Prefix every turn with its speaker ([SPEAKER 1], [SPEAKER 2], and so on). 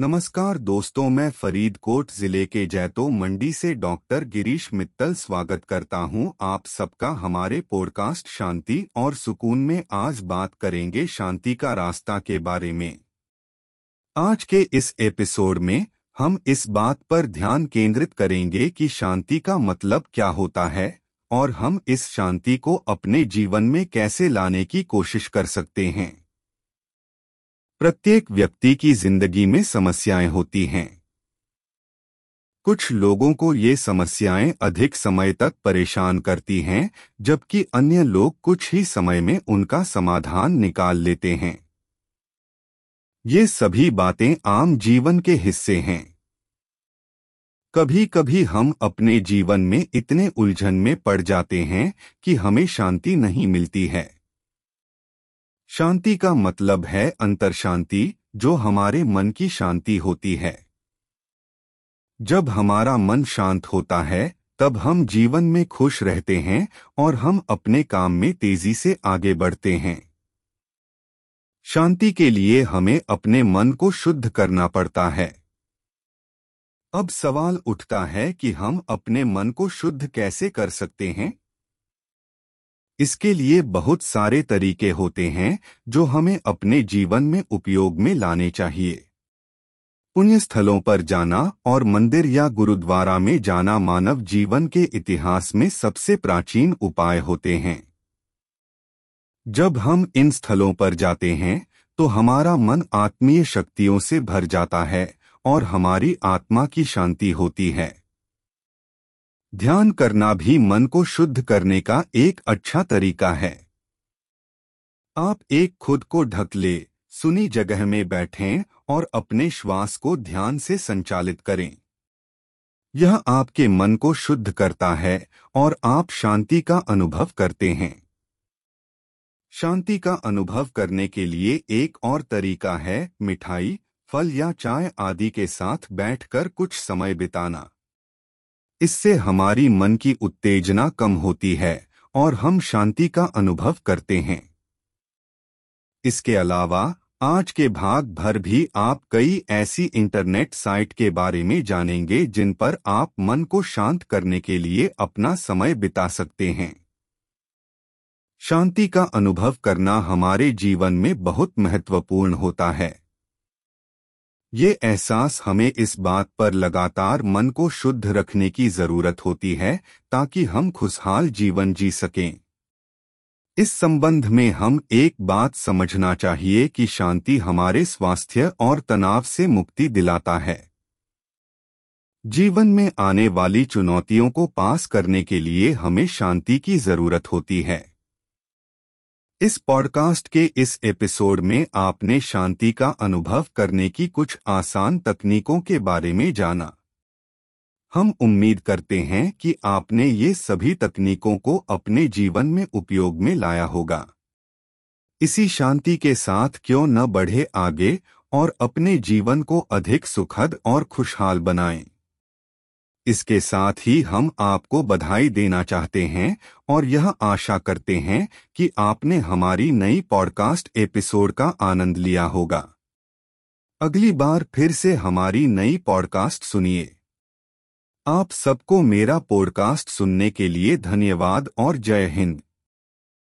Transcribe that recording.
[SPEAKER 1] नमस्कार दोस्तों, मैं फरीदकोट ज़िले के जैतो मंडी से डॉक्टर गिरीश मित्तल स्वागत करता हूँ। आप सबका हमारे पॉडकास्ट शांति और सुकून में आज बात करेंगे शांति का रास्ता के बारे में। आज के इस एपिसोड में हम इस बात पर ध्यान केंद्रित करेंगे कि शांति का मतलब क्या होता है और हम इस शांति को अपने जीवन में कैसे लाने की कोशिश कर सकते हैं। प्रत्येक व्यक्ति की ज़िंदगी में समस्याएँ होती हैं। कुछ लोगों को ये समस्याएँ अधिक समय तक परेशान करती हैं, जबकि अन्य लोग कुछ ही समय में उनका समाधान निकाल लेते हैं। ये सभी बातें आम जीवन के हिस्से हैं। कभी कभी हम अपने जीवन में इतने उलझन में पड़ जाते हैं कि हमें शांति नहीं मिलती है। शांति का मतलब है अंतर शांति जो हमारे मन की शांति होती है। जब हमारा मन शांत होता है, तब हम जीवन में खुश रहते हैं और हम अपने काम में तेज़ी से आगे बढ़ते हैं। शांति के लिए हमें अपने मन को शुद्ध करना पड़ता है। अब सवाल उठता है कि हम अपने मन को शुद्ध कैसे कर सकते हैं? इसके लिए बहुत सारे तरीके होते हैं, जो हमें अपने जीवन में उपयोग में लाने चाहिए। पुण्य स्थलों पर जाना और मंदिर या गुरुद्वारा में जाना मानव जीवन के इतिहास में सबसे प्राचीन उपाय होते हैं। जब हम इन स्थलों पर जाते हैं तो हमारा मन आत्मीय शक्तियों से भर जाता है और हमारी आत्मा की शांति होती है। ध्यान करना भी मन को शुद्ध करने का एक अच्छा तरीका है। आप एक खुद को ढक ले, सुनी जगह में बैठें और अपने श्वास को ध्यान से संचालित करें। यह आपके मन को शुद्ध करता है और आप शांति का अनुभव करते हैं। शांति का अनुभव करने के लिए एक और तरीका है मिठाई, फल या चाय आदि के साथ बैठकर कुछ समय बिताना। इससे हमारी मन की उत्तेजना कम होती है और हम शांति का अनुभव करते हैं। इसके अलावा, आज के भाग भर भी आप कई ऐसी इंटरनेट साइट के बारे में जानेंगे जिन पर आप मन को शांत करने के लिए अपना समय बिता सकते हैं। शांति का अनुभव करना हमारे जीवन में बहुत महत्वपूर्ण होता है। ये एहसास हमें इस बात पर लगातार मन को शुद्ध रखने की ज़रूरत होती है, ताकि हम खुशहाल जीवन जी सकें। इस संबंध में हम एक बात समझना चाहिए कि शांति हमारे स्वास्थ्य और तनाव से मुक्ति दिलाता है। जीवन में आने वाली चुनौतियों को पास करने के लिए हमें शांति की ज़रूरत होती है। इस पॉडकास्ट के इस एपिसोड में आपने शांति का अनुभव करने की कुछ आसान तकनीकों के बारे में जाना हम उम्मीद करते हैं कि आपने ये सभी तकनीकों को अपने जीवन में उपयोग में लाया होगा इसी शांति के साथ क्यों न बढ़े आगे और अपने जीवन को अधिक सुखद और खुशहाल बनाएँ। इसके साथ ही हम आपको बधाई देना चाहते हैं और यह आशा करते हैं कि आपने हमारी नई पॉडकास्ट एपिसोड का आनंद लिया होगा। अगली बार फिर से हमारी नई पॉडकास्ट सुनिए। आप सबको मेरा पॉडकास्ट सुनने के लिए धन्यवाद और जय हिंद।